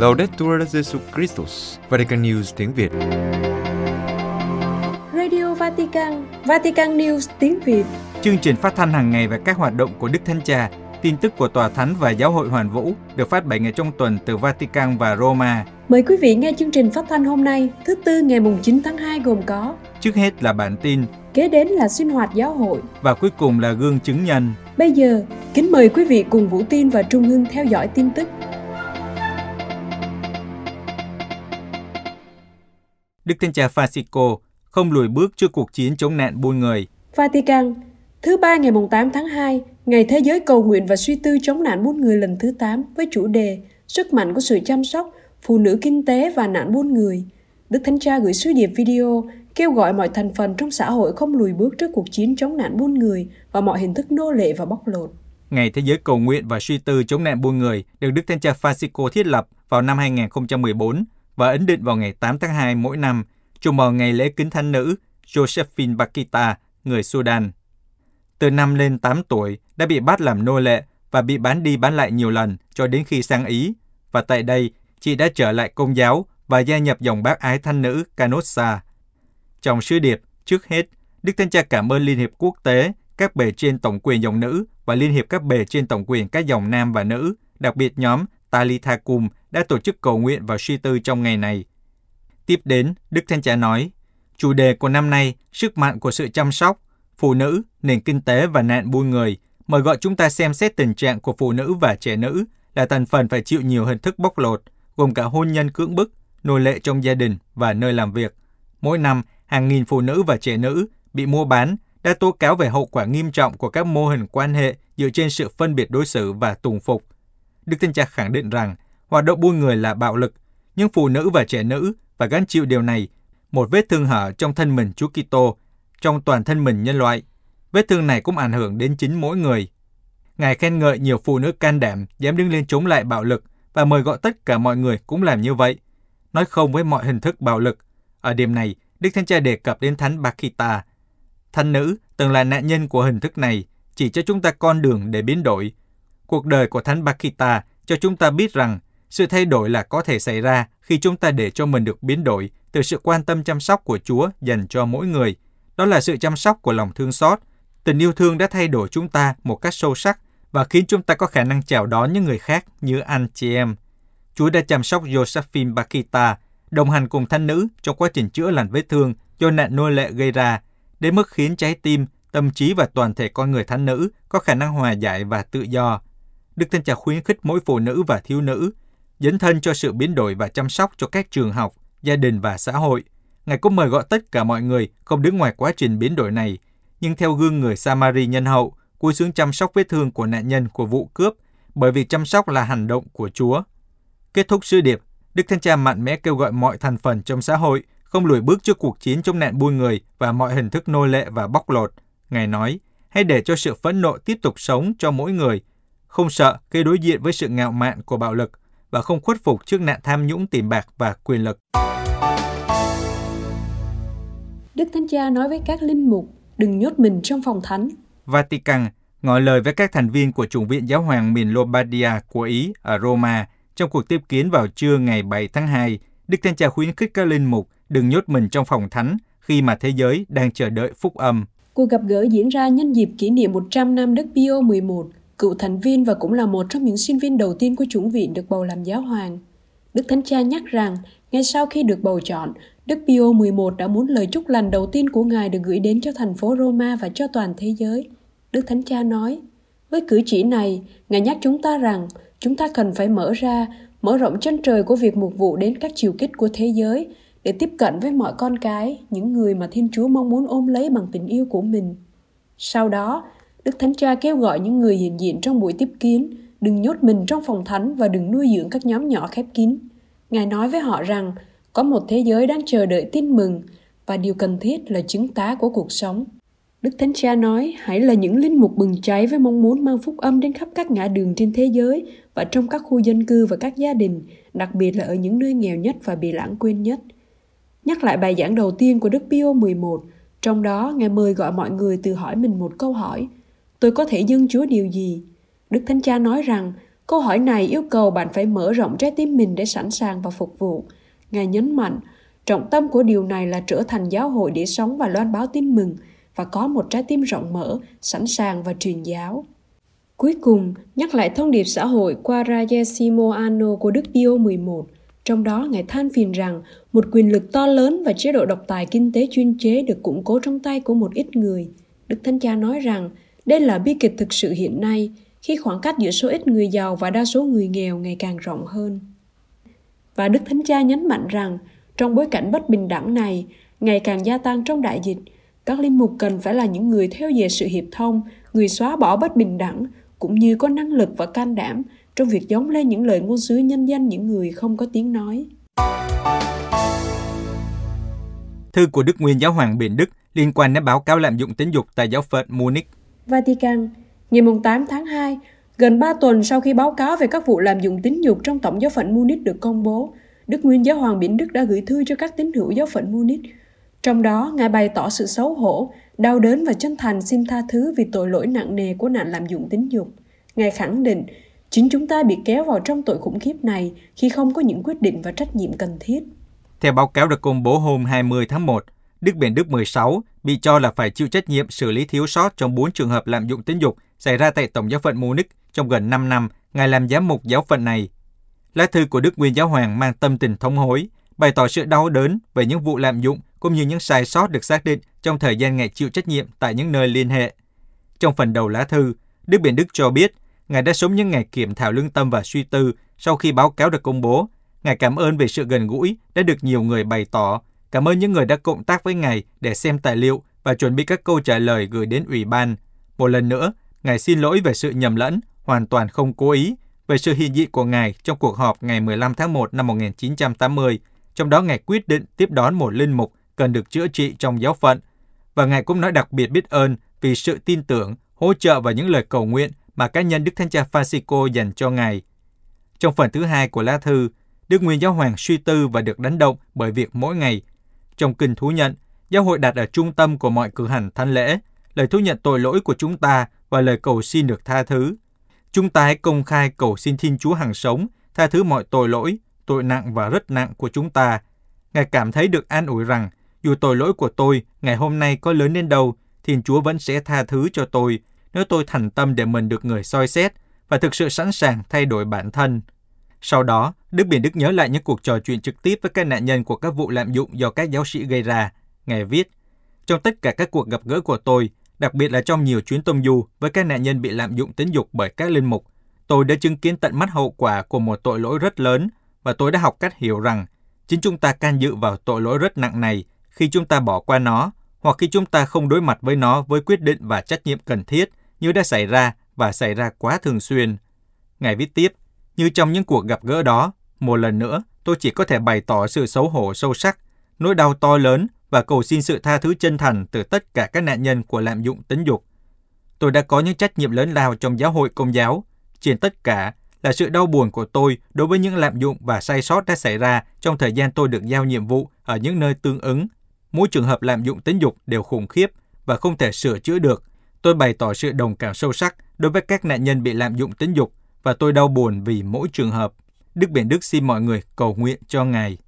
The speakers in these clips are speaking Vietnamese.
Laudetur Jesu Christus, Vatican News tiếng Việt. Radio Vatican, Vatican News tiếng Việt. Chương trình phát thanh hàng ngày về các hoạt động của Đức Thánh Cha, tin tức của Tòa Thánh và Giáo hội Hoàn Vũ được phát 7 ngày trong tuần từ Vatican và Roma. Mời quý vị nghe chương trình phát thanh hôm nay, thứ tư ngày mùng 9 tháng 2 gồm có Trước hết là bản tin Kế đến là sinh hoạt giáo hội. và cuối cùng là gương chứng nhân. Bây giờ, kính mời quý vị cùng Vũ Tin và Trung Hưng theo dõi tin tức. Đức Thánh Cha Francisco không lùi bước trước cuộc chiến chống nạn buôn người. Vatican, thứ ba ngày mùng 8 tháng 2, Ngày Thế giới cầu nguyện và suy tư chống nạn buôn người lần thứ 8 với chủ đề Sức mạnh của sự chăm sóc, phụ nữ kinh tế và nạn buôn người. Đức Thánh Cha gửi sứ điệp video kêu gọi mọi thành phần trong xã hội không lùi bước trước cuộc chiến chống nạn buôn người và mọi hình thức nô lệ và bóc lột. Ngày Thế giới cầu nguyện và suy tư chống nạn buôn người được Đức Thánh Cha Francisco thiết lập vào năm 2014 và ấn định vào ngày 8 tháng 2 mỗi năm, trùng vào ngày lễ kính thánh nữ Josephine Bakita, người Sudan. Từ năm lên 8 tuổi, đã bị bắt làm nô lệ và bị bán đi bán lại nhiều lần cho đến khi sang Ý. Và tại đây, chị đã trở lại công giáo và gia nhập dòng bác ái thanh nữ Canossa. Trong sứ điệp, trước hết, Đức Thánh Cha cảm ơn Liên hiệp quốc tế, các bề trên tổng quyền dòng nữ và Liên hiệp các bề trên tổng quyền các dòng nam và nữ, đặc biệt nhóm Talitha Kum đã tổ chức cầu nguyện và suy tư trong ngày này. Tiếp đến, Đức Thánh Cha nói, chủ đề của năm nay, sức mạnh của sự chăm sóc, phụ nữ, nền kinh tế và nạn buôn người, mời gọi chúng ta xem xét tình trạng của phụ nữ và trẻ nữ là thành phần phải chịu nhiều hình thức bóc lột, gồm cả hôn nhân cưỡng bức, nô lệ trong gia đình và nơi làm việc. Mỗi năm, hàng nghìn phụ nữ và trẻ nữ bị mua bán đã tố cáo về hậu quả nghiêm trọng của các mô hình quan hệ dựa trên sự phân biệt đối xử và tùng phục. Đức Thánh Cha khẳng định rằng hoạt động buôn người là bạo lực, nhưng phụ nữ và trẻ nữ phải gánh chịu điều này, một vết thương hở trong thân mình Chúa Kitô, trong toàn thân mình nhân loại. Vết thương này cũng ảnh hưởng đến chính mỗi người. Ngài khen ngợi nhiều phụ nữ can đảm dám đứng lên chống lại bạo lực và mời gọi tất cả mọi người cũng làm như vậy, nói không với mọi hình thức bạo lực. Ở điểm này, Đức Thánh Cha đề cập đến Thánh Bakita. Thánh nữ từng là nạn nhân của hình thức này, chỉ cho chúng ta con đường để biến đổi. Cuộc đời của Thánh Bakita cho chúng ta biết rằng sự thay đổi là có thể xảy ra khi chúng ta để cho mình được biến đổi từ sự quan tâm chăm sóc của Chúa dành cho mỗi người. Đó là sự chăm sóc của lòng thương xót. Tình yêu thương đã thay đổi chúng ta một cách sâu sắc và khiến chúng ta có khả năng chào đón những người khác như anh chị em. Chúa đã chăm sóc Josephine Bakita, đồng hành cùng thanh nữ trong quá trình chữa lành vết thương do nạn nô lệ gây ra, đến mức khiến trái tim, tâm trí và toàn thể con người thánh nữ có khả năng hòa giải và tự do. Đức Thánh Cha khuyến khích mỗi phụ nữ và thiếu nữ dấn thân cho sự biến đổi và chăm sóc cho các trường học, gia đình và xã hội. Ngài cũng mời gọi tất cả mọi người không đứng ngoài quá trình biến đổi này, nhưng theo gương người Samari nhân hậu, cúi xuống chăm sóc vết thương của nạn nhân của vụ cướp, bởi vì chăm sóc là hành động của Chúa. Kết thúc sứ điệp, Đức Thánh Cha mạnh mẽ kêu gọi mọi thành phần trong xã hội không lùi bước trước cuộc chiến chống nạn buôn người và mọi hình thức nô lệ và bóc lột. Ngài nói, hãy để cho sự phẫn nộ tiếp tục sống cho mỗi người, không sợ khi đối diện với sự ngạo mạn của bạo lực và không khuất phục trước nạn tham nhũng tiền bạc và quyền lực. Đức Thánh Cha nói với các linh mục, đừng nhốt mình trong phòng thánh. Vatican ngỏ lời với các thành viên của chủng viện giáo hoàng miền Lombardia của Ý ở Roma trong cuộc tiếp kiến vào trưa ngày 7 tháng 2. Đức Thánh Cha khuyến khích các linh mục đừng nhốt mình trong phòng thánh khi mà thế giới đang chờ đợi phúc âm. Cuộc gặp gỡ diễn ra nhân dịp kỷ niệm 100 năm Đức Pio 11, cựu thành viên và cũng là một trong những sinh viên đầu tiên của chủng viện được bầu làm giáo hoàng. Đức Thánh Cha nhắc rằng, ngay sau khi được bầu chọn, Đức Pio 11 đã muốn lời chúc lành đầu tiên của Ngài được gửi đến cho thành phố Roma và cho toàn thế giới. Đức Thánh Cha nói, với cử chỉ này, Ngài nhắc chúng ta rằng chúng ta cần phải mở ra, mở rộng chân trời của việc mục vụ đến các chiều kích của thế giới để tiếp cận với mọi con cái, những người mà Thiên Chúa mong muốn ôm lấy bằng tình yêu của mình. Sau đó, Đức Thánh Cha kêu gọi những người hiện diện trong buổi tiếp kiến đừng nhốt mình trong phòng thánh và đừng nuôi dưỡng các nhóm nhỏ khép kín. Ngài nói với họ rằng có một thế giới đang chờ đợi tin mừng và điều cần thiết là chứng tá của cuộc sống. Đức Thánh Cha nói hãy là những linh mục bừng cháy với mong muốn mang phúc âm đến khắp các ngã đường trên thế giới và trong các khu dân cư và các gia đình, đặc biệt là ở những nơi nghèo nhất và bị lãng quên nhất. Nhắc lại bài giảng đầu tiên của Đức Pio 11, trong đó Ngài mời gọi mọi người tự hỏi mình một câu hỏi, tôi có thể dâng Chúa điều gì? Đức Thánh Cha nói rằng Câu hỏi này yêu cầu bạn phải mở rộng trái tim mình để sẵn sàng và phục vụ. Ngài nhấn mạnh, trọng tâm của điều này là trở thành giáo hội để sống và loan báo tin mừng và có một trái tim rộng mở, sẵn sàng và truyền giáo. Cuối cùng, nhắc lại thông điệp xã hội qua Rajesimo Ano của Đức Pio 11. Trong đó, Ngài than phiền rằng một quyền lực to lớn và chế độ độc tài kinh tế chuyên chế được củng cố trong tay của một ít người. Đức Thánh Cha nói rằng đây là bi kịch thực sự hiện nay khi khoảng cách giữa số ít người giàu và đa số người nghèo ngày càng rộng hơn. Và Đức Thánh Cha nhấn mạnh rằng trong bối cảnh bất bình đẳng này ngày càng gia tăng trong đại dịch, các linh mục cần phải là những người theo về sự hiệp thông, người xóa bỏ bất bình đẳng, cũng như có năng lực và can đảm trong việc giống lên những lời ngôn sứ nhân danh những người không có tiếng nói. Thư của Đức Nguyên Giáo hoàng Biển Đức liên quan đến báo cáo lạm dụng tính dục tại giáo phận Munich. Vatican, ngày 8 tháng 2, gần 3 tuần sau khi báo cáo về các vụ lạm dụng tính dục trong tổng giáo phận Munich được công bố, Đức Nguyên Giáo hoàng Biển Đức đã gửi thư cho các tín hữu giáo phận Munich. Trong đó, Ngài bày tỏ sự xấu hổ, đau đớn và chân thành xin tha thứ vì tội lỗi nặng nề của nạn lạm dụng tính dục. Ngài khẳng định, chính chúng ta bị kéo vào trong tội khủng khiếp này khi không có những quyết định và trách nhiệm cần thiết. Theo báo cáo được công bố hôm 20 tháng 1, Đức Biển Đức 16 bị cho là phải chịu trách nhiệm xử lý thiếu sót trong 4 trường hợp lạm dụng tính dục xảy ra tại Tổng giáo phận Munich trong gần 5 năm Ngài làm giám mục giáo phận này. Lá thư của Đức Nguyên Giáo Hoàng mang tâm tình thống hối, bày tỏ sự đau đớn về những vụ lạm dụng cũng như những sai sót được xác định trong thời gian Ngài chịu trách nhiệm tại những nơi liên hệ. Trong phần đầu lá thư, Đức Biển Đức cho biết Ngài đã sống những ngày kiểm thảo lương tâm và suy tư sau khi báo cáo được công bố. Ngài cảm ơn về sự gần gũi đã được nhiều người bày tỏ. Cảm ơn những người đã cộng tác với Ngài để xem tài liệu và chuẩn bị các câu trả lời gửi đến Ủy ban. Một lần nữa, Ngài xin lỗi về sự nhầm lẫn, hoàn toàn không cố ý, về sự hiện diện của Ngài trong cuộc họp ngày 15 tháng 1 năm 1980. Trong đó Ngài quyết định tiếp đón một linh mục cần được chữa trị trong giáo phận. Và Ngài cũng nói đặc biệt biết ơn vì sự tin tưởng, hỗ trợ và những lời cầu nguyện mà cá nhân Đức Thánh Cha Francisco dành cho Ngài. Trong phần thứ hai của lá thư, Đức Nguyên Giáo Hoàng suy tư và được đánh động bởi việc mỗi ngày. Trong kinh thú nhận, giáo hội đặt ở trung tâm của mọi cử hành thánh lễ, lời thú nhận tội lỗi của chúng ta và lời cầu xin được tha thứ. Chúng ta hãy công khai cầu xin Thiên Chúa hàng sống, tha thứ mọi tội lỗi, tội nặng và rất nặng của chúng ta. Ngài cảm thấy được an ủi rằng, dù tội lỗi của tôi ngày hôm nay có lớn đến đâu, Thiên Chúa vẫn sẽ tha thứ cho tôi nếu tôi thành tâm để mình được người soi xét và thực sự sẵn sàng thay đổi bản thân. Sau đó, Đức Biển Đức nhớ lại những cuộc trò chuyện trực tiếp với các nạn nhân của các vụ lạm dụng do các giáo sĩ gây ra. Ngài viết, trong tất cả các cuộc gặp gỡ của tôi, đặc biệt là trong nhiều chuyến tông du với các nạn nhân bị lạm dụng tính dục bởi các linh mục, tôi đã chứng kiến tận mắt hậu quả của một tội lỗi rất lớn và tôi đã học cách hiểu rằng chính chúng ta can dự vào tội lỗi rất nặng này khi chúng ta bỏ qua nó hoặc khi chúng ta không đối mặt với nó với quyết định và trách nhiệm cần thiết như đã xảy ra và xảy ra quá thường xuyên. Ngài viết tiếp, như trong những cuộc gặp gỡ đó, một lần nữa tôi chỉ có thể bày tỏ sự xấu hổ sâu sắc, nỗi đau to lớn và cầu xin sự tha thứ chân thành từ tất cả các nạn nhân của lạm dụng tính dục. Tôi đã có những trách nhiệm lớn lao trong giáo hội công giáo. Trên tất cả là sự đau buồn của tôi đối với những lạm dụng và sai sót đã xảy ra trong thời gian tôi được giao nhiệm vụ ở những nơi tương ứng. Mỗi trường hợp lạm dụng tính dục đều khủng khiếp và không thể sửa chữa được Tôi bày tỏ sự đồng cảm sâu sắc đối với các nạn nhân bị lạm dụng tính dục và tôi đau buồn vì mỗi trường hợp. Đức Biển Đức xin mọi người cầu nguyện cho Ngài.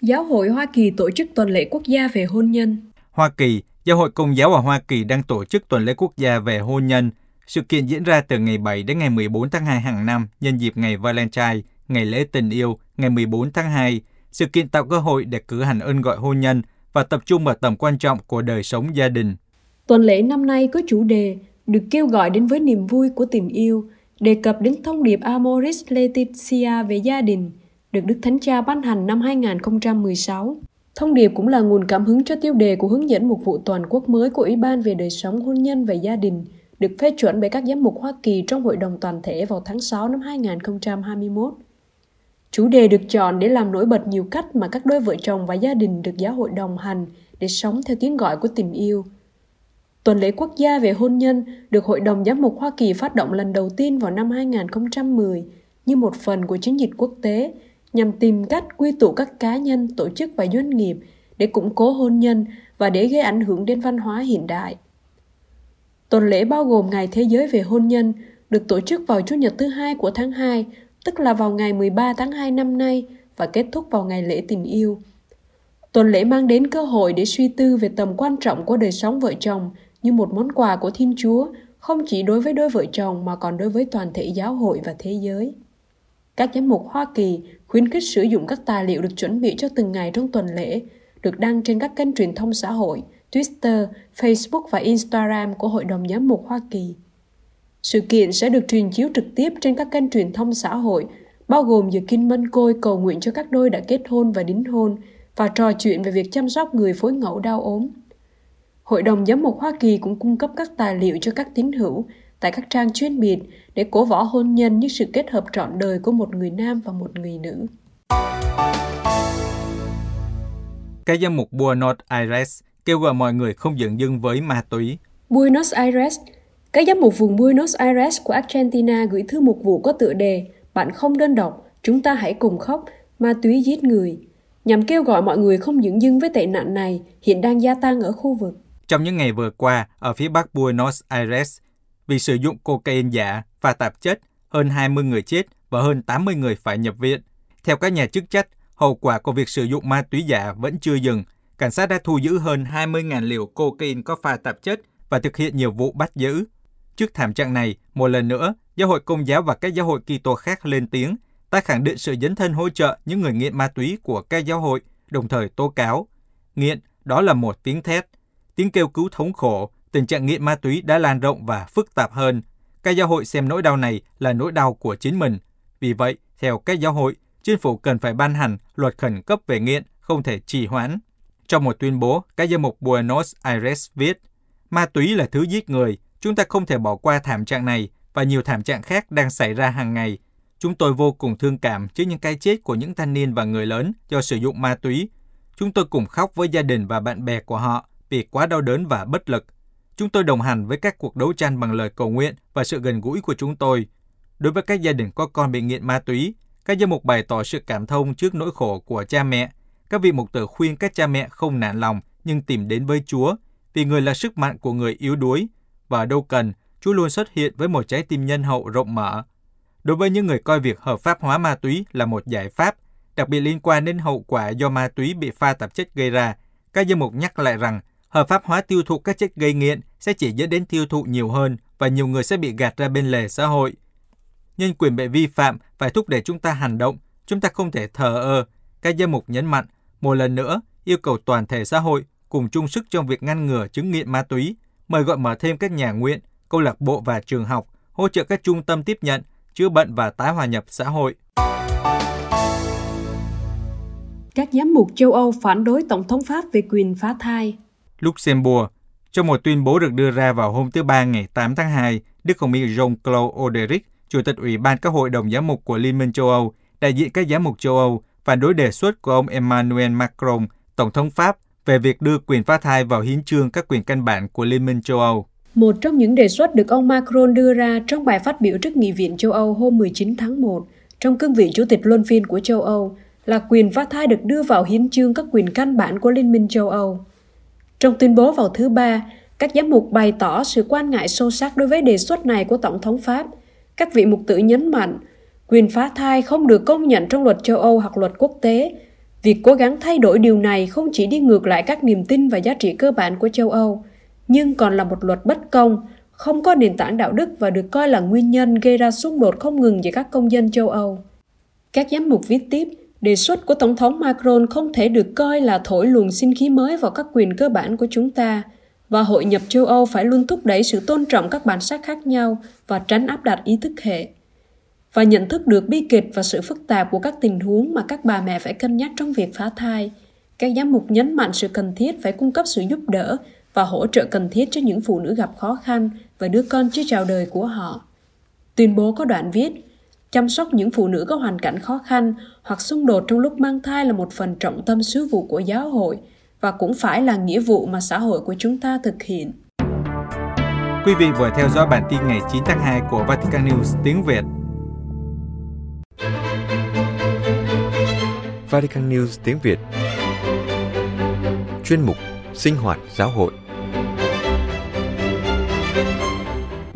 Giáo hội Hoa Kỳ tổ chức tuần lễ quốc gia về hôn nhân. Hoa Kỳ, Giáo hội Công giáo ở Hoa Kỳ đang tổ chức tuần lễ quốc gia về hôn nhân. Sự kiện diễn ra từ ngày 7 đến ngày 14 tháng 2 hàng năm nhân dịp ngày Valentine, ngày lễ tình yêu, ngày 14 tháng 2. Sự kiện tạo cơ hội để cử hành ơn gọi hôn nhân và tập trung vào tầm quan trọng của đời sống gia đình. Tuần lễ năm nay có chủ đề được kêu gọi đến với niềm vui của tình yêu, đề cập đến thông điệp Amoris Laetitia về gia đình, được Đức Thánh Cha ban hành năm 2016. Thông điệp cũng là nguồn cảm hứng cho tiêu đề của hướng dẫn một vụ toàn quốc mới của Ủy ban về đời sống hôn nhân và gia đình, được phê chuẩn bởi các giám mục Hoa Kỳ trong Hội đồng Toàn thể vào tháng 6 năm 2021. Chủ đề được chọn để làm nổi bật nhiều cách mà các đôi vợ chồng và gia đình được giáo hội đồng hành để sống theo tiếng gọi của tình yêu. Tuần lễ quốc gia về hôn nhân được Hội đồng Giám mục Hoa Kỳ phát động lần đầu tiên vào năm 2010 như một phần của chiến dịch quốc tế nhằm tìm cách quy tụ các cá nhân, tổ chức và doanh nghiệp để củng cố hôn nhân và để gây ảnh hưởng đến văn hóa hiện đại. Tuần lễ bao gồm Ngày Thế giới về hôn nhân, được tổ chức vào Chủ nhật thứ hai của tháng 2, tức là vào ngày 13 tháng 2 năm nay và kết thúc vào ngày lễ tình yêu. Tuần lễ mang đến cơ hội để suy tư về tầm quan trọng của đời sống vợ chồng như một món quà của Thiên Chúa, không chỉ đối với đôi vợ chồng mà còn đối với toàn thể giáo hội và thế giới. Các giám mục Hoa Kỳ khuyến khích sử dụng các tài liệu được chuẩn bị cho từng ngày trong tuần lễ, được đăng trên các kênh truyền thông xã hội, Twitter, Facebook và Instagram của Hội đồng Giám mục Hoa Kỳ. Sự kiện sẽ được truyền chiếu trực tiếp trên các kênh truyền thông xã hội, bao gồm giờ kinh mân côi cầu nguyện cho các đôi đã kết hôn và đính hôn và trò chuyện về việc chăm sóc người phối ngẫu đau ốm. Hội đồng Giám mục Hoa Kỳ cũng cung cấp các tài liệu cho các tín hữu tại các trang chuyên biệt để cổ võ hôn nhân như sự kết hợp trọn đời của một người nam và một người nữ. Các giám mục Buenos Aires kêu gọi mọi người không dừng dưng với ma túy. Buenos Aires các giám mục vùng Buenos Aires của Argentina gửi thư mục vụ có tựa đề Bạn không đơn độc, chúng ta hãy cùng khóc, ma túy giết người, nhằm kêu gọi mọi người không dừng dưng với tệ nạn này hiện đang gia tăng ở khu vực. Trong những ngày vừa qua, ở phía bắc Buenos Aires, vì sử dụng cocaine giả và tạp chất, hơn 20 người chết và hơn 80 người phải nhập viện. Theo các nhà chức trách, hậu quả của việc sử dụng ma túy giả vẫn chưa dừng. Cảnh sát đã thu giữ hơn 20.000 liều cocaine có pha tạp chất và thực hiện nhiều vụ bắt giữ. Trước thảm trạng này, một lần nữa, giáo hội công giáo và các giáo hội Kitô khác lên tiếng, tái khẳng định sự dấn thân hỗ trợ những người nghiện ma túy của các giáo hội, đồng thời tố cáo. Nghiện, đó là một tiếng thét, tiếng kêu cứu thống khổ, tình trạng nghiện ma túy đã lan rộng và phức tạp hơn. Các giáo hội xem nỗi đau này là nỗi đau của chính mình. Vì vậy, theo các giáo hội, chính phủ cần phải ban hành luật khẩn cấp về nghiện, không thể trì hoãn. Trong một tuyên bố, các giám mục Buenos Aires viết, ma túy là thứ giết người, chúng ta không thể bỏ qua thảm trạng này và nhiều thảm trạng khác đang xảy ra hàng ngày. Chúng tôi vô cùng thương cảm trước những cái chết của những thanh niên và người lớn do sử dụng ma túy. Chúng tôi cùng khóc với gia đình và bạn bè của họ vì quá đau đớn và bất lực. Chúng tôi đồng hành với các cuộc đấu tranh bằng lời cầu nguyện và sự gần gũi của chúng tôi. Đối với các gia đình có con bị nghiện ma túy, các giám mục bày tỏ sự cảm thông trước nỗi khổ của cha mẹ. Các vị mục tử khuyên các cha mẹ không nản lòng nhưng tìm đến với Chúa, vì người là sức mạnh của người yếu đuối và đâu cần, Chúa luôn xuất hiện với một trái tim nhân hậu rộng mở. Đối với những người coi việc hợp pháp hóa ma túy là một giải pháp, đặc biệt liên quan đến hậu quả do ma túy bị pha tạp chất gây ra, các giám mục nhắc lại rằng hợp pháp hóa tiêu thụ các chất gây nghiện sẽ chỉ dẫn đến tiêu thụ nhiều hơn và nhiều người sẽ bị gạt ra bên lề xã hội. Nhân quyền bị vi phạm phải thúc đẩy chúng ta hành động, chúng ta không thể thờ ơ. Các giám mục nhấn mạnh, một lần nữa, yêu cầu toàn thể xã hội cùng chung sức trong việc ngăn ngừa chứng nghiện ma túy, mời gọi mở thêm các nhà nguyện, câu lạc bộ và trường học, hỗ trợ các trung tâm tiếp nhận, chữa bệnh và tái hòa nhập xã hội. Các giám mục châu Âu phản đối Tổng thống Pháp về quyền phá thai. Luxembourg Trong một tuyên bố được đưa ra vào hôm thứ Ba ngày 8 tháng 2, Đức Hồng Y Jean-Claude Oderic, Chủ tịch Ủy ban các hội đồng giám mục của Liên minh châu Âu, đại diện các giám mục châu Âu, phản đối đề xuất của ông Emmanuel Macron, Tổng thống Pháp, về việc đưa quyền phá thai vào hiến chương các quyền căn bản của Liên minh châu Âu. Một trong những đề xuất được ông Macron đưa ra trong bài phát biểu trước Nghị viện châu Âu hôm 19 tháng 1 trong cương vị Chủ tịch luân phiên của châu Âu là quyền phá thai được đưa vào hiến chương các quyền căn bản của Liên minh châu Âu. Trong tuyên bố vào thứ Ba, các giám mục bày tỏ sự quan ngại sâu sắc đối với đề xuất này của Tổng thống Pháp. Các vị mục tử nhấn mạnh, quyền phá thai không được công nhận trong luật châu Âu hoặc luật quốc tế. Việc cố gắng thay đổi điều này không chỉ đi ngược lại các niềm tin và giá trị cơ bản của châu Âu, nhưng còn là một luật bất công, không có nền tảng đạo đức và được coi là nguyên nhân gây ra xung đột không ngừng giữa các công dân châu Âu. Các giám mục viết tiếp, đề xuất của Tổng thống Macron không thể được coi là thổi luồng sinh khí mới vào các quyền cơ bản của chúng ta, và hội nhập châu Âu phải luôn thúc đẩy sự tôn trọng các bản sắc khác nhau và tránh áp đặt ý thức hệ. Và nhận thức được bi kịch và sự phức tạp của các tình huống mà các bà mẹ phải cân nhắc trong việc phá thai, các giám mục nhấn mạnh sự cần thiết phải cung cấp sự giúp đỡ và hỗ trợ cần thiết cho những phụ nữ gặp khó khăn và đứa con chưa chào đời của họ. Tuyên bố có đoạn viết, chăm sóc những phụ nữ có hoàn cảnh khó khăn hoặc xung đột trong lúc mang thai là một phần trọng tâm sứ vụ của giáo hội và cũng phải là nghĩa vụ mà xã hội của chúng ta thực hiện. Quý vị vừa theo dõi bản tin ngày 9 tháng 2 của Vatican News tiếng Việt. Vatican News tiếng Việt Chuyên mục Sinh hoạt giáo hội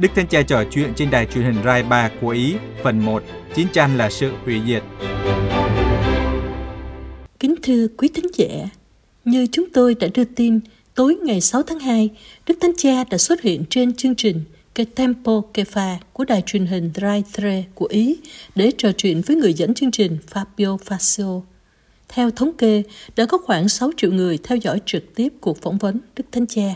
Đức Thánh Cha trò chuyện trên đài truyền hình Rai 3 của Ý, phần 1, Chiến tranh là sự hủy diệt. Kính thưa quý thính giả, như chúng tôi đã đưa tin, tối ngày 6 tháng 2, Đức Thánh Cha đã xuất hiện trên chương trình Ke Tempo Kefa của đài truyền hình Rai 3 của Ý để trò chuyện với người dẫn chương trình Fabio Fascio. Theo thống kê, đã có khoảng 6 triệu người theo dõi trực tiếp cuộc phỏng vấn Đức Thánh Cha.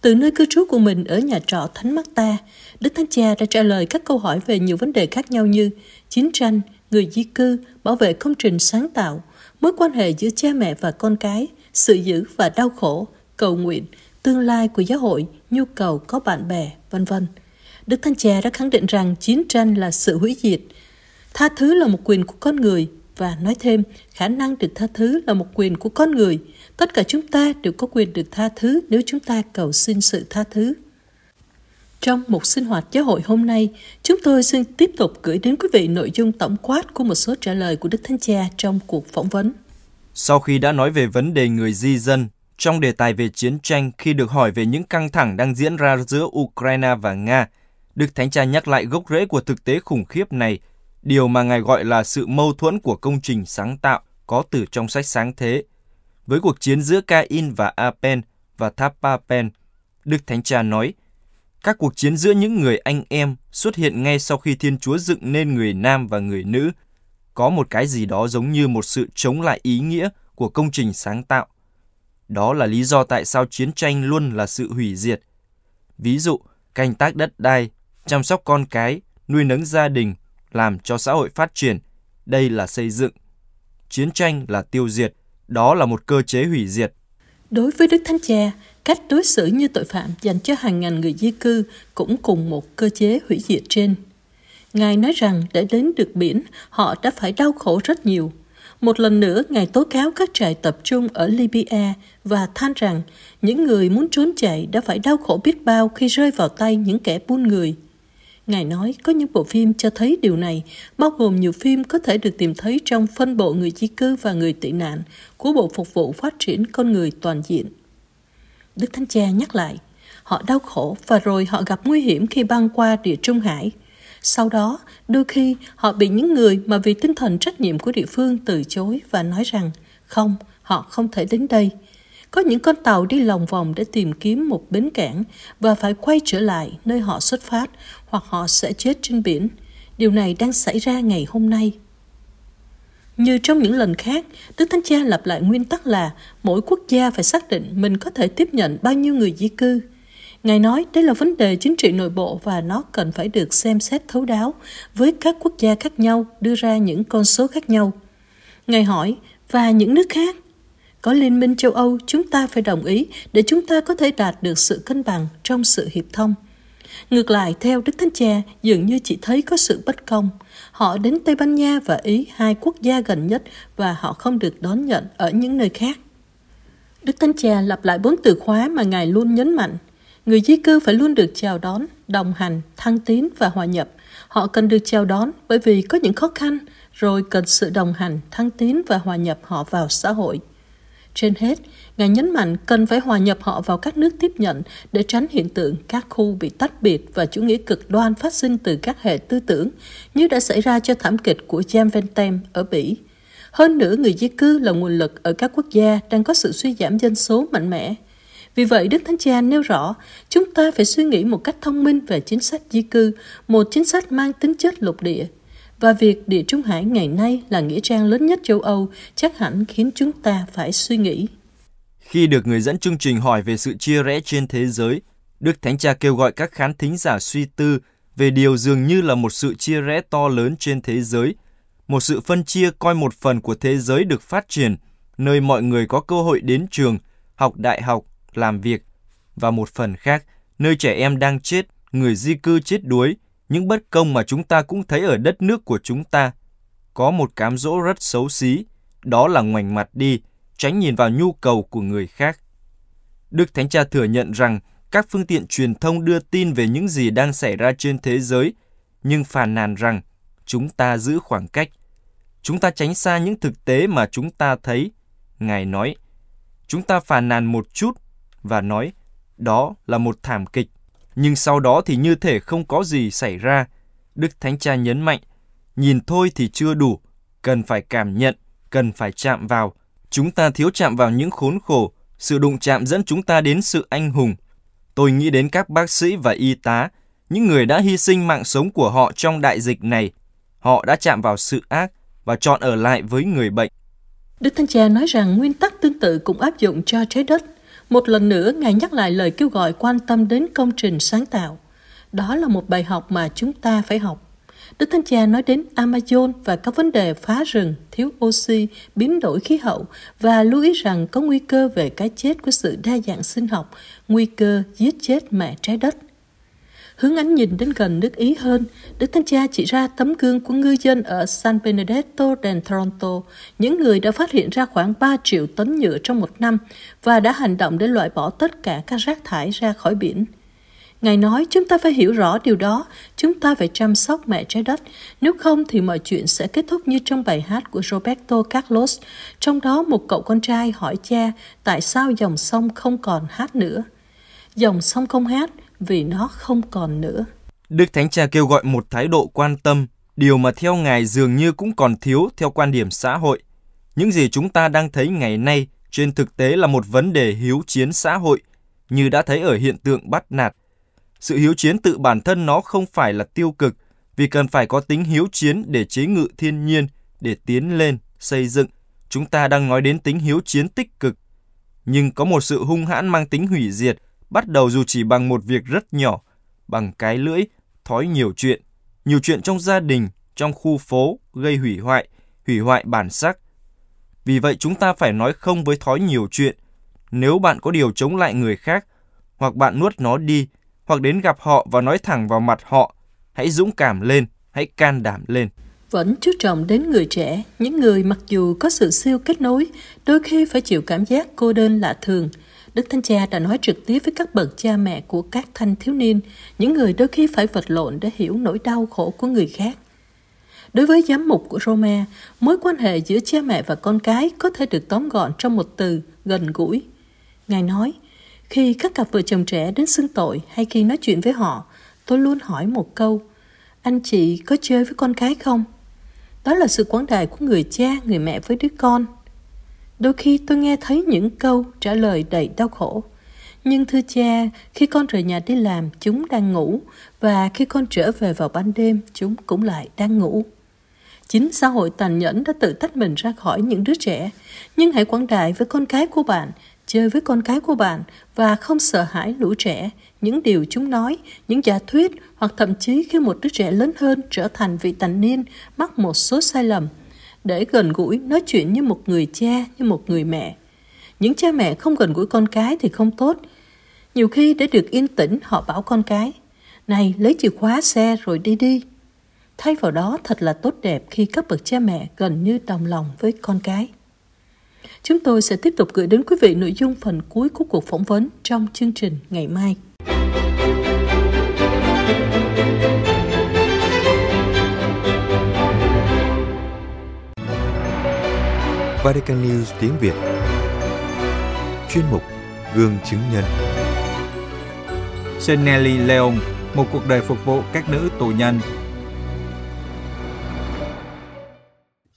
Từ nơi cư trú của mình ở nhà trọ Thánh Marta, Đức Thánh Cha đã trả lời các câu hỏi về nhiều vấn đề khác nhau như chiến tranh, người di cư, bảo vệ công trình sáng tạo, mối quan hệ giữa cha mẹ và con cái, sự giữ và đau khổ, cầu nguyện, tương lai của giáo hội, nhu cầu có bạn bè, vân vân. Đức Thánh Cha đã khẳng định rằng chiến tranh là sự hủy diệt. Tha thứ là một quyền của con người và nói thêm khả năng được tha thứ là một quyền của con người. Tất cả chúng ta đều có quyền được tha thứ nếu chúng ta cầu xin sự tha thứ. Trong một sinh hoạt giáo hội hôm nay, chúng tôi xin tiếp tục gửi đến quý vị nội dung tổng quát của một số trả lời của Đức Thánh Cha trong cuộc phỏng vấn. Sau khi đã nói về vấn đề người di dân, trong đề tài về chiến tranh khi được hỏi về những căng thẳng đang diễn ra giữa Ukraine và Nga, Đức Thánh Cha nhắc lại gốc rễ của thực tế khủng khiếp này, điều mà Ngài gọi là sự mâu thuẫn của công trình sáng tạo có từ trong sách sáng thế. Với cuộc chiến giữa Cain và Apen và Thapapen, Đức Thánh Cha nói, các cuộc chiến giữa những người anh em xuất hiện ngay sau khi Thiên Chúa dựng nên người nam và người nữ, có một cái gì đó giống như một sự chống lại ý nghĩa của công trình sáng tạo. Đó là lý do tại sao chiến tranh luôn là sự hủy diệt. Ví dụ, canh tác đất đai, chăm sóc con cái, nuôi nấng gia đình, làm cho xã hội phát triển. Đây là xây dựng. Chiến tranh là tiêu diệt. Đó là một cơ chế hủy diệt. Đối với Đức Thánh Cha, cách đối xử như tội phạm dành cho hàng ngàn người di cư cũng cùng một cơ chế hủy diệt trên. Ngài nói rằng để đến được biển, họ đã phải đau khổ rất nhiều. Một lần nữa, Ngài tố cáo các trại tập trung ở Libya và than rằng những người muốn trốn chạy đã phải đau khổ biết bao khi rơi vào tay những kẻ buôn người. Ngài nói có những bộ phim cho thấy điều này, bao gồm nhiều phim có thể được tìm thấy trong phân bộ người di cư và người tị nạn của Bộ Phục vụ Phát triển Con Người Toàn diện. Đức Thánh Cha nhắc lại, họ đau khổ và rồi họ gặp nguy hiểm khi băng qua địa Trung Hải. Sau đó, đôi khi họ bị những người mà vì tinh thần trách nhiệm của địa phương từ chối và nói rằng không, họ không thể đến đây. Có những con tàu đi lòng vòng để tìm kiếm một bến cảng và phải quay trở lại nơi họ xuất phát hoặc họ sẽ chết trên biển. Điều này đang xảy ra ngày hôm nay. Như trong những lần khác, Đức Thánh Cha lặp lại nguyên tắc là mỗi quốc gia phải xác định mình có thể tiếp nhận bao nhiêu người di cư. Ngài nói đây là vấn đề chính trị nội bộ và nó cần phải được xem xét thấu đáo với các quốc gia khác nhau đưa ra những con số khác nhau. Ngài hỏi, và những nước khác? Có Liên minh châu Âu, chúng ta phải đồng ý để chúng ta có thể đạt được sự cân bằng trong sự hiệp thông. Ngược lại, theo Đức Thánh Cha, dường như chỉ thấy có sự bất công. Họ đến Tây Ban Nha và Ý, hai quốc gia gần nhất, và họ không được đón nhận ở những nơi khác. Đức Thánh Cha lặp lại bốn từ khóa mà Ngài luôn nhấn mạnh. Người di cư phải luôn được chào đón, đồng hành, thăng tiến và hòa nhập. Họ cần được chào đón bởi vì có những khó khăn, rồi cần sự đồng hành, thăng tiến và hòa nhập họ vào xã hội. Trên hết, Ngài nhấn mạnh cần phải hòa nhập họ vào các nước tiếp nhận để tránh hiện tượng các khu bị tách biệt và chủ nghĩa cực đoan phát sinh từ các hệ tư tưởng như đã xảy ra cho thảm kịch của Jean Ventem ở Bỉ. Hơn nữa, người di cư là nguồn lực ở các quốc gia đang có sự suy giảm dân số mạnh mẽ. Vì vậy, Đức Thánh Cha nêu rõ, chúng ta phải suy nghĩ một cách thông minh về chính sách di cư, một chính sách mang tính chất lục địa. Và việc Địa Trung Hải ngày nay là nghĩa trang lớn nhất châu Âu chắc hẳn khiến chúng ta phải suy nghĩ. Khi được người dẫn chương trình hỏi về sự chia rẽ trên thế giới, Đức Thánh Cha kêu gọi các khán thính giả suy tư về điều dường như là một sự chia rẽ to lớn trên thế giới, một sự phân chia coi một phần của thế giới được phát triển, nơi mọi người có cơ hội đến trường, học đại học, làm việc, và một phần khác, nơi trẻ em đang chết, người di cư chết đuối, những bất công mà chúng ta cũng thấy ở đất nước của chúng ta. Có một cám dỗ rất xấu xí, đó là ngoảnh mặt đi, tránh nhìn vào nhu cầu của người khác. Đức Thánh Cha thừa nhận rằng các phương tiện truyền thông đưa tin về những gì đang xảy ra trên thế giới, nhưng phàn nàn rằng chúng ta giữ khoảng cách. Chúng ta tránh xa những thực tế mà chúng ta thấy. Ngài nói, chúng ta phàn nàn một chút và nói đó là một thảm kịch, nhưng sau đó thì như thể không có gì xảy ra. Đức Thánh Cha nhấn mạnh, nhìn thôi thì chưa đủ, cần phải cảm nhận, cần phải chạm vào. Chúng ta thiếu chạm vào những khốn khổ, sự đụng chạm dẫn chúng ta đến sự anh hùng. Tôi nghĩ đến các bác sĩ và y tá, những người đã hy sinh mạng sống của họ trong đại dịch này. Họ đã chạm vào sự ác và chọn ở lại với người bệnh. Đức Thánh Cha nói rằng nguyên tắc tương tự cũng áp dụng cho trái đất. Một lần nữa, Ngài nhắc lại lời kêu gọi quan tâm đến công trình sáng tạo. Đó là một bài học mà chúng ta phải học. Đức Thánh Cha nói đến Amazon và các vấn đề phá rừng, thiếu oxy, biến đổi khí hậu và lưu ý rằng có nguy cơ về cái chết của sự đa dạng sinh học, nguy cơ giết chết mẹ trái đất. Hướng ánh nhìn đến gần nước Ý hơn, Đức Thánh Cha chỉ ra tấm gương của ngư dân ở San Benedetto del Toronto, những người đã phát hiện ra khoảng 3 triệu tấn nhựa trong một năm và đã hành động để loại bỏ tất cả các rác thải ra khỏi biển. Ngài nói chúng ta phải hiểu rõ điều đó, chúng ta phải chăm sóc mẹ trái đất, nếu không thì mọi chuyện sẽ kết thúc như trong bài hát của Roberto Carlos, trong đó một cậu con trai hỏi cha tại sao dòng sông không còn hát nữa. Dòng sông không hát vì nó không còn nữa. Đức Thánh Cha kêu gọi một thái độ quan tâm, điều mà theo Ngài dường như cũng còn thiếu theo quan điểm xã hội. Những gì chúng ta đang thấy ngày nay trên thực tế là một vấn đề hiếu chiến xã hội, như đã thấy ở hiện tượng bắt nạt. Sự hiếu chiến tự bản thân nó không phải là tiêu cực, vì cần phải có tính hiếu chiến để chế ngự thiên nhiên, để tiến lên, xây dựng. Chúng ta đang nói đến tính hiếu chiến tích cực. Nhưng có một sự hung hãn mang tính hủy diệt, bắt đầu dù chỉ bằng một việc rất nhỏ, bằng cái lưỡi, thói nhiều chuyện, nhiều chuyện trong gia đình, trong khu phố, gây hủy hoại, hủy hoại bản sắc. Vì vậy chúng ta phải nói không với thói nhiều chuyện. Nếu bạn có điều chống lại người khác, hoặc bạn nuốt nó đi, hoặc đến gặp họ và nói thẳng vào mặt họ, hãy dũng cảm lên, hãy can đảm lên. Vẫn chú trọng đến người trẻ, những người mặc dù có sự siêu kết nối, đôi khi phải chịu cảm giác cô đơn lạ thường, Đức Thánh Cha đã nói trực tiếp với các bậc cha mẹ của các thanh thiếu niên, những người đôi khi phải vật lộn để hiểu nỗi đau khổ của người khác. Đối với giám mục của Roma, mối quan hệ giữa cha mẹ và con cái có thể được tóm gọn trong một từ gần gũi. Ngài nói, khi các cặp vợ chồng trẻ đến xưng tội hay khi nói chuyện với họ, tôi luôn hỏi một câu, anh chị có chơi với con cái không? Đó là sự quán đại của người cha, người mẹ với đứa con – Đôi khi tôi nghe thấy những câu trả lời đầy đau khổ. Nhưng thưa cha, khi con rời nhà đi làm, chúng đang ngủ, và khi con trở về vào ban đêm, chúng cũng lại đang ngủ. Chính xã hội tàn nhẫn đã tự tách mình ra khỏi những đứa trẻ, nhưng hãy quảng đại với con cái của bạn, chơi với con cái của bạn và không sợ hãi lũ trẻ, những điều chúng nói, những giả thuyết hoặc thậm chí khi một đứa trẻ lớn hơn trở thành vị thành niên mắc một số sai lầm – để gần gũi, nói chuyện như một người cha, như một người mẹ. Những cha mẹ không gần gũi con cái thì không tốt. Nhiều khi để được yên tĩnh, họ bảo con cái, này, lấy chìa khóa xe rồi đi đi. Thay vào đó, thật là tốt đẹp khi các bậc cha mẹ gần như đồng lòng với con cái. Chúng tôi sẽ tiếp tục gửi đến quý vị nội dung phần cuối của cuộc phỏng vấn trong chương trình ngày mai. Vatican News tiếng Việt Chuyên mục Gương chứng nhân Saint Nelly Leon, một cuộc đời phục vụ các nữ tù nhân.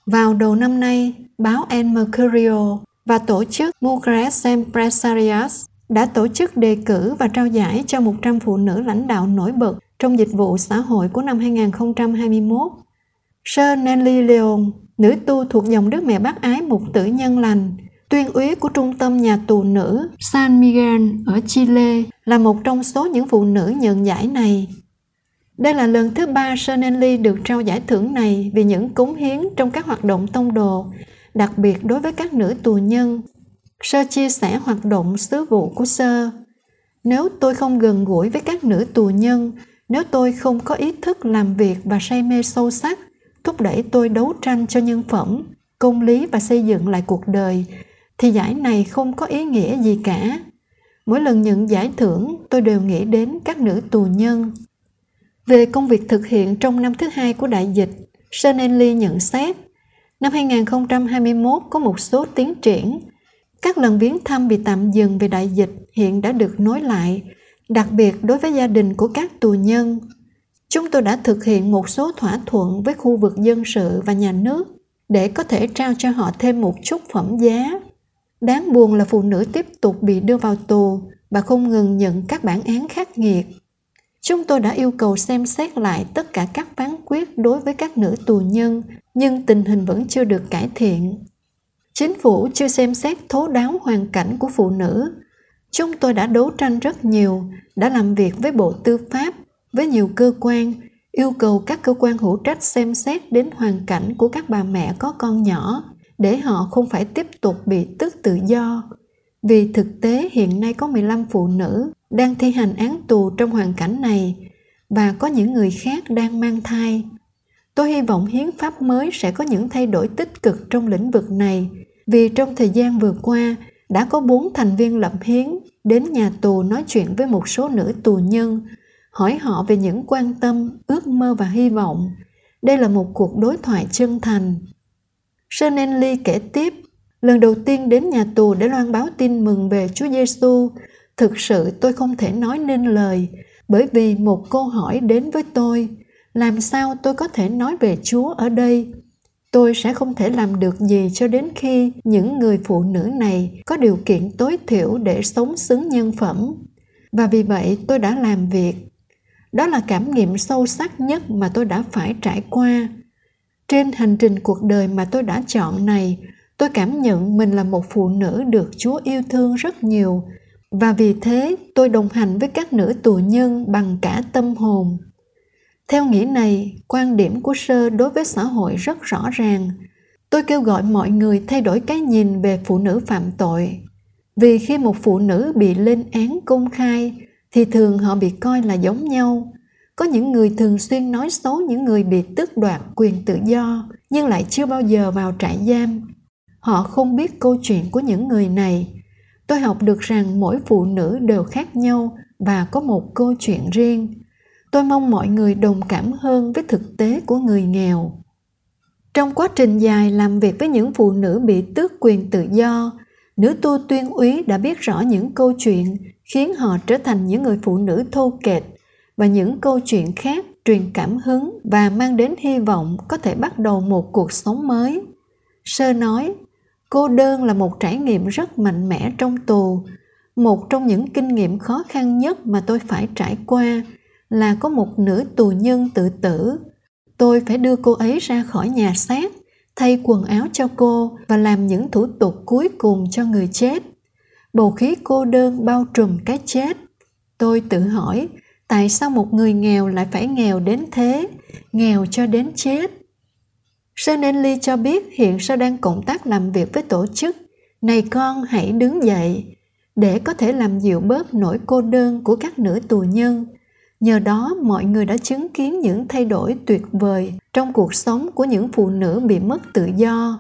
Vào đầu năm nay, báo El Mercurio và tổ chức Mugres Empresarias đã tổ chức đề cử và trao giải cho 100 phụ nữ lãnh đạo nổi bật trong dịch vụ xã hội của năm 2021. Sir Nelly Leon nữ tu thuộc dòng đức mẹ bác ái mục tử nhân lành, tuyên úy của trung tâm nhà tù nữ San Miguel ở Chile là một trong số những phụ nữ nhận giải này. Đây là lần thứ ba Sonelli được trao giải thưởng này vì những cống hiến trong các hoạt động tông đồ, đặc biệt đối với các nữ tù nhân. Sơ chia sẻ hoạt động sứ vụ của Sơ. Nếu tôi không gần gũi với các nữ tù nhân, nếu tôi không có ý thức làm việc và say mê sâu sắc, thúc đẩy tôi đấu tranh cho nhân phẩm, công lý và xây dựng lại cuộc đời, thì giải này không có ý nghĩa gì cả. Mỗi lần nhận giải thưởng, tôi đều nghĩ đến các nữ tù nhân. Về công việc thực hiện trong năm thứ hai của đại dịch Sean nhận xét, năm 2021 có một số tiến triển. Các lần viếng thăm bị tạm dừng vì đại dịch hiện đã được nối lại, đặc biệt đối với gia đình của các tù nhân. Chúng tôi đã thực hiện một số thỏa thuận với khu vực dân sự và nhà nước để có thể trao cho họ thêm một chút phẩm giá. Đáng buồn là phụ nữ tiếp tục bị đưa vào tù và không ngừng nhận các bản án khắc nghiệt. Chúng tôi đã yêu cầu xem xét lại tất cả các phán quyết đối với các nữ tù nhân, nhưng tình hình vẫn chưa được cải thiện. Chính phủ chưa xem xét thấu đáo hoàn cảnh của phụ nữ. Chúng tôi đã đấu tranh rất nhiều, đã làm việc với Bộ Tư pháp, với nhiều cơ quan, yêu cầu các cơ quan hữu trách xem xét đến hoàn cảnh của các bà mẹ có con nhỏ để họ không phải tiếp tục bị tước tự do. Vì thực tế hiện nay có 15 phụ nữ đang thi hành án tù trong hoàn cảnh này và có những người khác đang mang thai. Tôi hy vọng hiến pháp mới sẽ có những thay đổi tích cực trong lĩnh vực này vì trong thời gian vừa qua đã có bốn thành viên lập hiến đến nhà tù nói chuyện với một số nữ tù nhân hỏi họ về những quan tâm, ước mơ và hy vọng. Đây là một cuộc đối thoại chân thành. Sơn Lee kể tiếp, lần đầu tiên đến nhà tù để loan báo tin mừng về Chúa Giêsu thực sự tôi không thể nói nên lời, bởi vì một câu hỏi đến với tôi, làm sao tôi có thể nói về chúa ở đây? Tôi sẽ không thể làm được gì cho đến khi những người phụ nữ này có điều kiện tối thiểu để sống xứng nhân phẩm. Và vì vậy tôi đã làm việc đó là cảm nghiệm sâu sắc nhất mà tôi đã phải trải qua. Trên hành trình cuộc đời mà tôi đã chọn này, tôi cảm nhận mình là một phụ nữ được chúa yêu thương rất nhiều. Và vì thế, tôi đồng hành với các nữ tù nhân bằng cả tâm hồn. Theo nghĩa này, quan điểm của sơ đối với xã hội rất rõ ràng. Tôi kêu gọi mọi người thay đổi cái nhìn về phụ nữ phạm tội. Vì khi một phụ nữ bị lên án công khai thì thường họ bị coi là giống nhau. Có những người thường xuyên nói xấu những người bị tước đoạt quyền tự do, nhưng lại chưa bao giờ vào trại giam. Họ không biết câu chuyện của những người này. Tôi học được rằng mỗi phụ nữ đều khác nhau và có một câu chuyện riêng. Tôi mong mọi người đồng cảm hơn với thực tế của người nghèo. Trong quá trình dài làm việc với những phụ nữ bị tước quyền tự do, nữ tu tuyên úy đã biết rõ những câu chuyện khiến họ trở thành những người phụ nữ thô kệch và những câu chuyện khác truyền cảm hứng và mang đến hy vọng có thể bắt đầu một cuộc sống mới. Sơ nói, cô đơn là một trải nghiệm rất mạnh mẽ trong tù. Một trong những kinh nghiệm khó khăn nhất mà tôi phải trải qua là có một nữ tù nhân tự tử. Tôi phải đưa cô ấy ra khỏi nhà xác, thay quần áo cho cô và làm những thủ tục cuối cùng cho người chết bầu khí cô đơn bao trùm cái chết. Tôi tự hỏi, tại sao một người nghèo lại phải nghèo đến thế? Nghèo cho đến chết. Lee cho biết hiện sao đang cộng tác làm việc với tổ chức. Này con, hãy đứng dậy. Để có thể làm dịu bớt nỗi cô đơn của các nữ tù nhân. Nhờ đó, mọi người đã chứng kiến những thay đổi tuyệt vời trong cuộc sống của những phụ nữ bị mất tự do.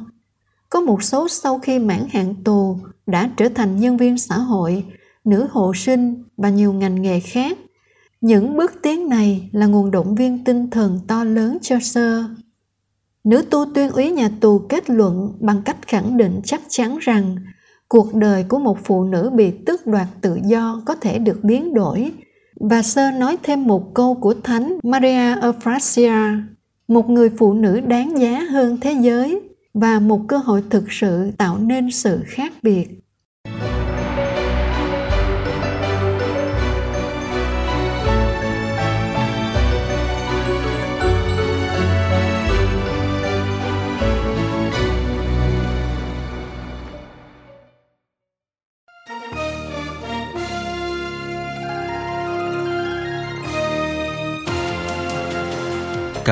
Có một số sau khi mãn hạn tù đã trở thành nhân viên xã hội, nữ hộ sinh và nhiều ngành nghề khác. Những bước tiến này là nguồn động viên tinh thần to lớn cho sơ. Nữ tu tuyên úy nhà tù kết luận bằng cách khẳng định chắc chắn rằng cuộc đời của một phụ nữ bị tước đoạt tự do có thể được biến đổi và sơ nói thêm một câu của thánh Maria Euphrasia, một người phụ nữ đáng giá hơn thế giới và một cơ hội thực sự tạo nên sự khác biệt.